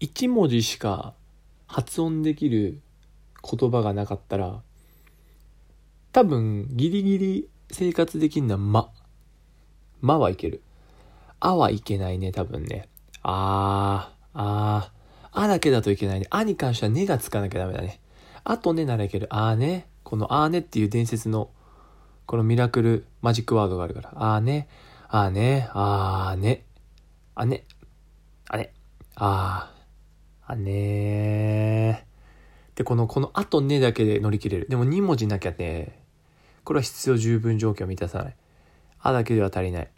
1文字しか発音できる言葉がなかったら多分ギリギリ生活できるのは「ま」「ま」はいける「あ」はいけないね多分ね。あーあー。あだけだといけないね。あに関しては「ね」がつかなきゃダメだね。あとねならいける。あーね。このあーねっていう伝説のこのミラクルマジックワードがあるから。あーね。あーね。あーね。あね。あね。あー。あねで、この、このあとねだけで乗り切れる。でも2文字なきゃねこれは必要十分状況を満たさない。あだけでは足りない。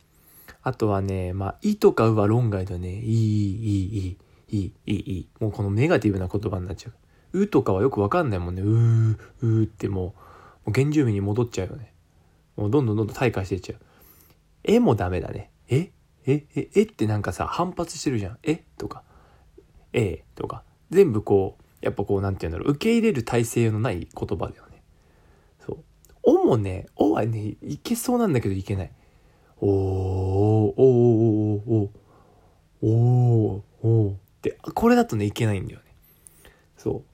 あとはね、まあ、いとかうは論外だね。いい、いい、いい、いい、いい、いい。もうこのネガティブな言葉になっちゃう。うとかはよくわかんないもんね。うー、うーってもう、もう原住民に戻っちゃうよね。もうどんどんどんどん退化していっちゃう。えもダメだね。え？え？え？え？ってなんかさ、反発してるじゃん。え？とか。えとか全部こうやっぱこうなんて言うんだろう受け入れる体制のない言葉だよねそうおもねおはねいけそうなんだけどいけないおーおーおーおーおーおーおーってこれだとねいけないんだよねそう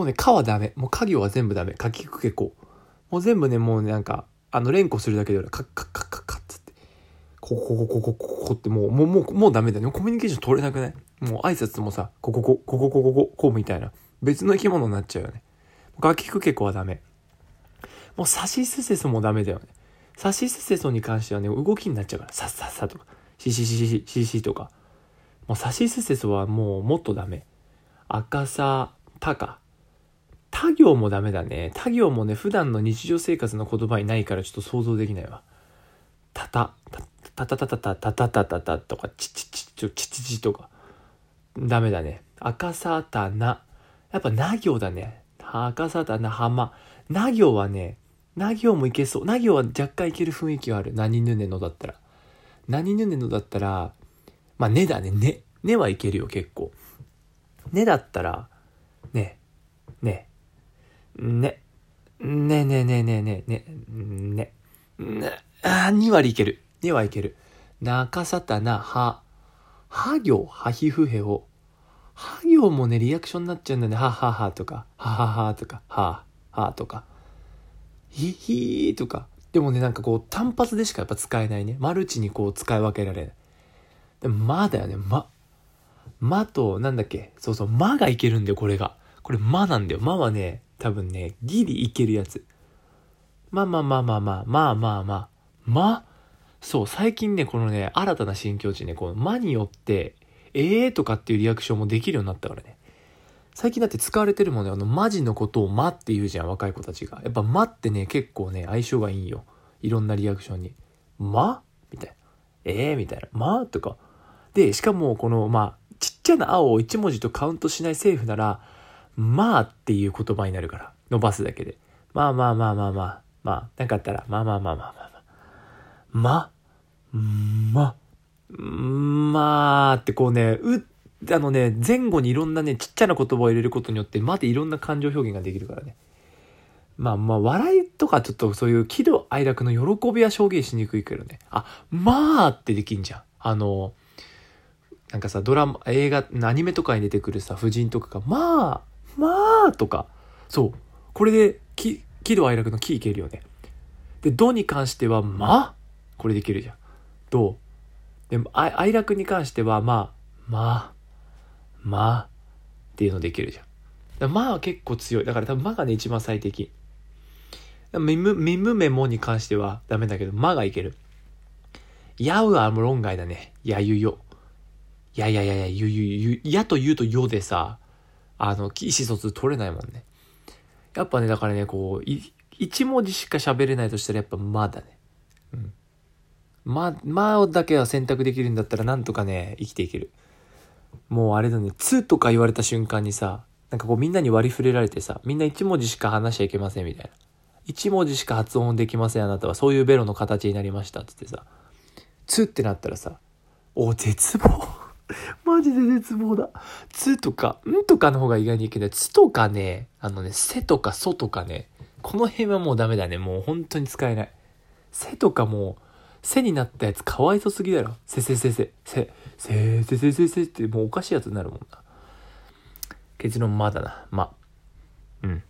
もうね、かはダメ。もう家業は全部ダメ。かきくけこ。もう全部ね、もうね、なんか、あの、連呼するだけで、カッカッカッカッ。ここ、ここ、ここ、こってもう、もう、もう、もうダメだね。コミュニケーション取れなくない？もう挨拶もさ、ここ、ここ、ここ、ここ、こうみたいな。別の生き物になっちゃうよね。ガキクケコはダメ。もう、サシスセソもダメだよね。サシスセソに関してはね、動きになっちゃうから。さっさっさとか、シシシシシシシとか。もう、サシスセソはもう、もっとダメ。赤さ、タカ。他行もダメだね。他行もね、普段の日常生活の言葉にないからちょっと想像できないわ。たた、たたたたたたたたたたとか、ちちちちちちちとか。ダメだね。赤さたな。やっぱな行だね。赤さたな、浜。な行はね、な行もいけそう。な行は若干いける雰囲気はある。何ぬねのだったら。何ぬねのだったら、まあ、ねだね。ね。ねはいけるよ、結構。ねだったら、ね、ね、ね、ねねねねねね、ね、ね、あー、2割いける。2はいける。中さたな、は、は行、はひふへを。は行もね、リアクションになっちゃうんだね。はははとか、はははとか、ははとか、ひひーとか。でもね、なんかこう、単発でしかやっぱ使えないね。マルチにこう使い分けられない。でも、まだよね、ま。まと、なんだっけ、そうそう、まがいけるんだよ、これが。これ、まなんだよ。まはね、多分ね、ギリいけるやつ。まあまあまあまあまあ、まあまあまあ、まそう、最近ね、このね、新たな新境地ね、このまによって、ええーとかっていうリアクションもできるようになったからね。最近だって使われてるもんね、あの、マジのことをまって言うじゃん、若い子たちが。やっぱまってね、結構ね、相性がいいんよ。いろんなリアクションに。まみたいな。ええー、みたいな。まとか。で、しかも、この、まあ、ちっちゃな青を1文字とカウントしないセーフなら、まあっていう言葉になるから。伸ばすだけで。まあまあまあまあまあ。まあ、なかあったら、まあまあまあまあまあまあ。ま、ま、まあってこうね、う、あのね、前後にいろんなね、ちっちゃな言葉を入れることによって、までいろんな感情表現ができるからね。まあまあ、笑いとかちょっとそういう喜怒哀楽の喜びは証言しにくいけどね。あ、まあってできんじゃん。あの、なんかさ、ドラマ、映画、アニメとかに出てくるさ、夫人とかが、まあ、まあとか、そう。これで、喜怒哀楽の喜いけるよね。で、どに関しては、まあこれできるじゃん。どう？でも、哀楽に関しては、まあ、まあ、まあ、っていうのできるじゃん。まあは結構強い。だから多分、まがね、一番最適。みむ、みむめもに関してはダメだけど、まがいける。やうはもう論外だね。やゆよ。やややや、ゆゆゆ、やとゆとよでさ、あの、意思疎通取れないもんね。やっぱね、だからね、こう、い、一文字しか喋れないとしたらやっぱまだね。うん。ま、まだけは選択できるんだったらなんとかね、生きていける。もうあれだね、つとか言われた瞬間にさ、なんかこうみんなに割り振れられてさ、みんな一文字しか話しちゃいけませんみたいな。一文字しか発音できませんあなたはそういうベロの形になりましたっつってさ、つってなったらさ、お、絶望 マジで絶望だ。つとか、んとかの方が意外にいけない。つとかね、あのね、せとかそとかね、この辺はもうダメだね。もう本当に使えない。せとかもう、せになったやつかわいそすぎだろ。せせせせ、せ、せせせせせってもうおかしいやつになるもんな。結論まだな。ま。うん。